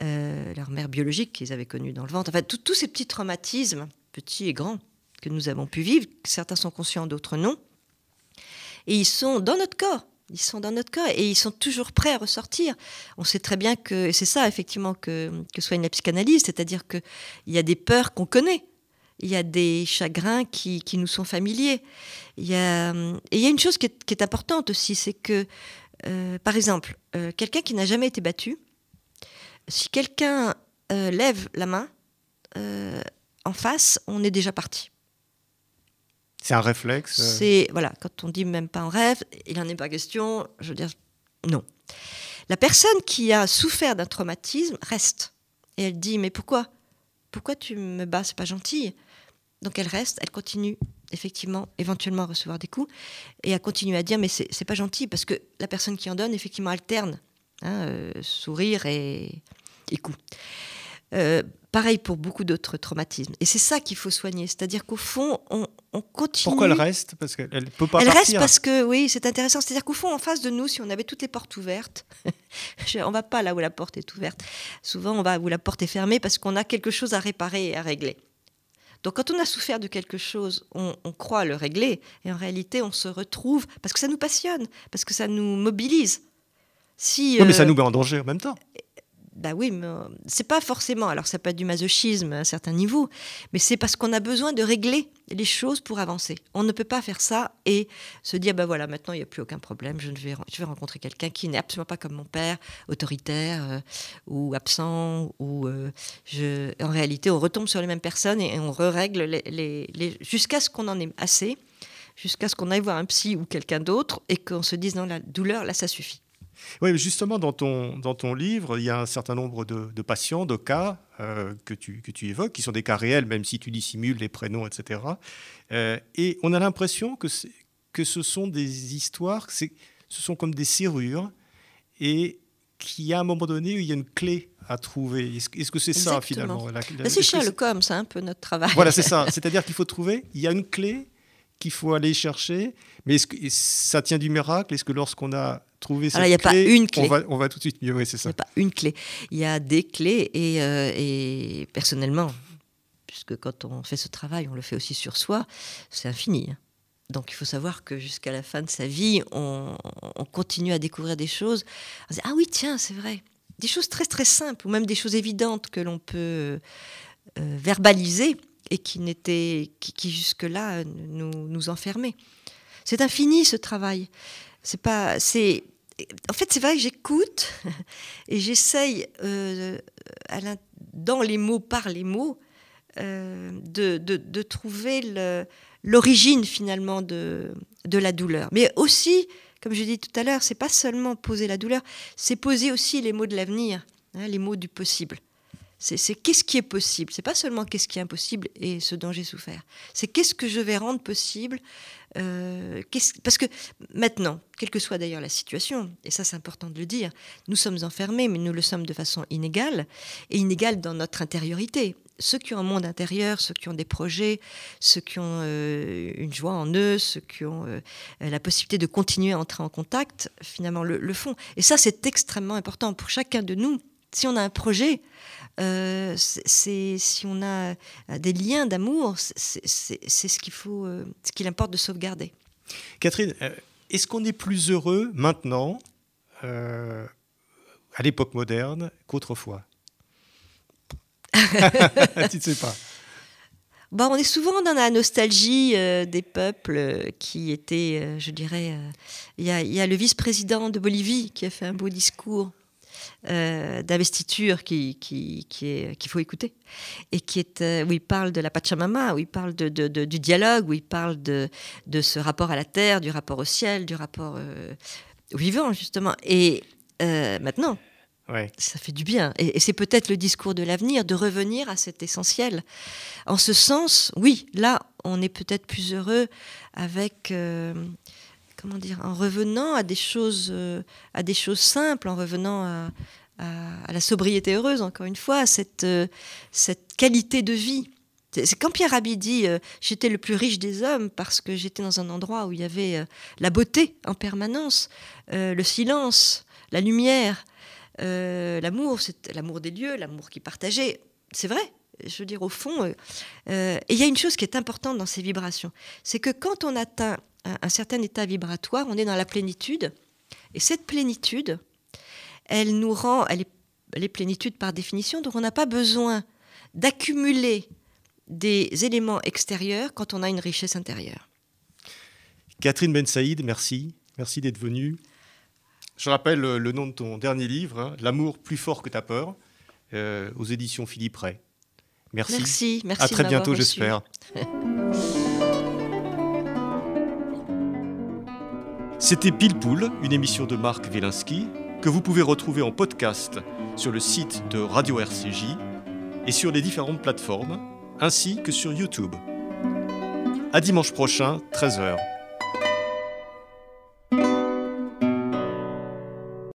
euh, leur mère biologique qu'ils avaient connue dans le ventre. Enfin, tous ces petits traumatismes, petits et grands, que nous avons pu vivre, certains sont conscients, d'autres non. Et ils sont dans notre corps. Ils sont dans notre corps et ils sont toujours prêts à ressortir. On sait très bien que et c'est ça effectivement que, que soigne la psychanalyse, c'est-à-dire qu'il y a des peurs qu'on connaît, il y a des chagrins qui, qui nous sont familiers. Il y a, et il y a une chose qui est, qui est importante aussi, c'est que, euh, par exemple, euh, quelqu'un qui n'a jamais été battu, si quelqu'un euh, lève la main en face, on est déjà parti. C'est un réflexe. C'est voilà, quand on dit même pas en rêve, il n'en est pas question. Je veux dire, non. La personne qui a souffert d'un traumatisme reste et elle dit mais pourquoi? Pourquoi tu me bats C'est pas gentil. Donc elle reste, elle continue effectivement, éventuellement recevoir des coups, et à continuer à dire mais c'est pas gentil parce que la personne qui en donne effectivement alterne hein, euh, sourire et, et coup. Euh, pareil pour beaucoup d'autres traumatismes. Et c'est ça qu'il faut soigner, c'est-à-dire qu'au fond, on, on continue. Pourquoi elle reste Parce qu'elle ne peut pas Elle reste parce que, oui, c'est intéressant. C'est-à-dire qu'au fond, en face de nous, si on avait toutes les portes ouvertes, [LAUGHS] on va pas là où la porte est ouverte. Souvent, on va où la porte est fermée parce qu'on a quelque chose à réparer et à régler. Donc, quand on a souffert de quelque chose, on, on croit le régler. Et en réalité, on se retrouve parce que ça nous passionne, parce que ça nous mobilise. Si, Oui, mais ça euh, nous met en danger en même temps. Bah oui, mais euh, c'est pas forcément. Alors, ça peut être du masochisme à un certain niveau, mais c'est parce qu'on a besoin de régler les choses pour avancer. On ne peut pas faire ça et se dire bah voilà, maintenant il n'y a plus aucun problème. Je vais, rencontrer quelqu'un qui n'est absolument pas comme mon père, autoritaire euh, ou absent ou euh. En réalité, on retombe sur les mêmes personnes et on règle les- jusqu'à ce qu'on en ait assez, jusqu'à ce qu'on aille voir un psy ou quelqu'un d'autre et qu'on se dise non la douleur là ça suffit. Oui, mais justement, dans ton, dans ton livre, il y a un certain nombre de, de patients, de cas euh, que, tu, que tu évoques, qui sont des cas réels, même si tu dissimules les prénoms, etc. Euh, et on a l'impression que, que ce sont des histoires, que ce sont comme des serrures, et qu'il y a un moment donné où il y a une clé à trouver. Est-ce, que c'est ça, finalement la- la- c'est Sherlock Holmes, c'est un peu notre travail. Voilà, c'est ça. [LAUGHS] C'est-à-dire qu'il faut trouver, il y a une clé qu'il faut aller chercher, mais est-ce que ça tient du miracle? Est-ce que lorsqu'on a trouvé cette Alors, il y a pas clé, une On, clé. va, on va tout de suite mieux, oui, c'est Il n'y ça. a pas une clé. Il y a des clés et, euh, et personnellement, puisque quand on fait ce travail, on le fait aussi sur soi, c'est infini. hein. Donc il faut savoir que jusqu'à la fin de sa vie, on, on continue à découvrir des choses. On se dit, ah oui, tiens, c'est vrai. Des choses très très simples, ou même des choses évidentes que l'on peut euh, verbaliser et qui, n'étaient, qui, jusque-là euh, nous, nous enfermaient. C'est infini ce travail. C'est pas, c'est, en fait, c'est vrai que j'écoute [LAUGHS] et j'essaye, euh, dans les mots, par les mots, euh, de, de- trouver l'origine finalement de, de la douleur. Mais aussi, comme je dis tout à l'heure, c'est pas seulement poser la douleur, c'est poser aussi les mots de l'avenir, hein, les mots du possible. C'est qu'est-ce qui est possible? C'est pas seulement qu'est-ce qui est impossible et ce dont j'ai souffert. C'est qu'est-ce que je vais rendre possible. euh, parce que maintenant, quelle que soit d'ailleurs la situation, et ça c'est important de le dire, nous sommes enfermés, mais nous le sommes de façon inégale, et inégale dans notre intériorité. Ceux qui ont un monde intérieur, ceux qui ont des projets, ceux qui ont euh, une joie en eux, ceux qui ont euh, la possibilité de continuer à entrer en contact, finalement le, le font. Et ça c'est extrêmement important pour chacun de nous. Si on a un projet, euh, c'est si on a euh, des liens d'amour, c'est ce qu'il faut, euh, ce qu'il importe de sauvegarder. Catherine, est-ce qu'on est plus heureux maintenant, euh, à l'époque moderne, qu'autrefois? [LAUGHS] Tu ne sais pas. Bon, on est souvent dans la nostalgie euh, des peuples euh, qui étaient, euh, je dirais, il y, a, il y a le vice-président de Bolivie qui a fait un beau discours euh, d'investiture qui, qui, qui est- qu'il faut écouter et qui est euh, où il parle de la Pachamama, où il parle de, de- de- du dialogue, où il parle de, de ce rapport à la terre, du rapport au ciel, du rapport euh, au vivant justement. Et maintenant, Ouais. ça fait du bien. Et, et c'est peut-être le discours de l'avenir, de revenir à cet essentiel. En ce sens, oui, là, on est peut-être plus heureux avec, euh, comment dire, en revenant à des choses, euh, à des choses simples, en revenant à, la sobriété heureuse, encore une fois, à cette, euh, qualité de vie. C'est quand Pierre Rabhi dit euh, j'étais le plus riche des hommes parce que j'étais dans un endroit où il y avait la beauté en permanence, le silence, la lumière, l'amour, l'amour des lieux, l'amour qui partageait. C'est vrai. Je veux dire, au fond, euh, euh, il y a une chose qui est importante dans ces vibrations, c'est que quand on atteint un, certain état vibratoire, on est dans la plénitude, et cette plénitude, elle nous rend, elle est, plénitude par définition, donc on n'a pas besoin d'accumuler des éléments extérieurs quand on a une richesse intérieure. Catherine Ben Saïd, merci. Merci d'être venue. Je rappelle le nom de ton dernier livre, hein, L'amour plus fort que ta peur, euh, aux éditions Philippe Ray. Merci. Merci, merci. À très bientôt, j'espère. [LAUGHS] C'était Pile Poule, une émission de Marc Wielinski, que vous pouvez retrouver en podcast sur le site de Radio RCJ et sur les différentes plateformes, ainsi que sur YouTube. À dimanche prochain, 13h.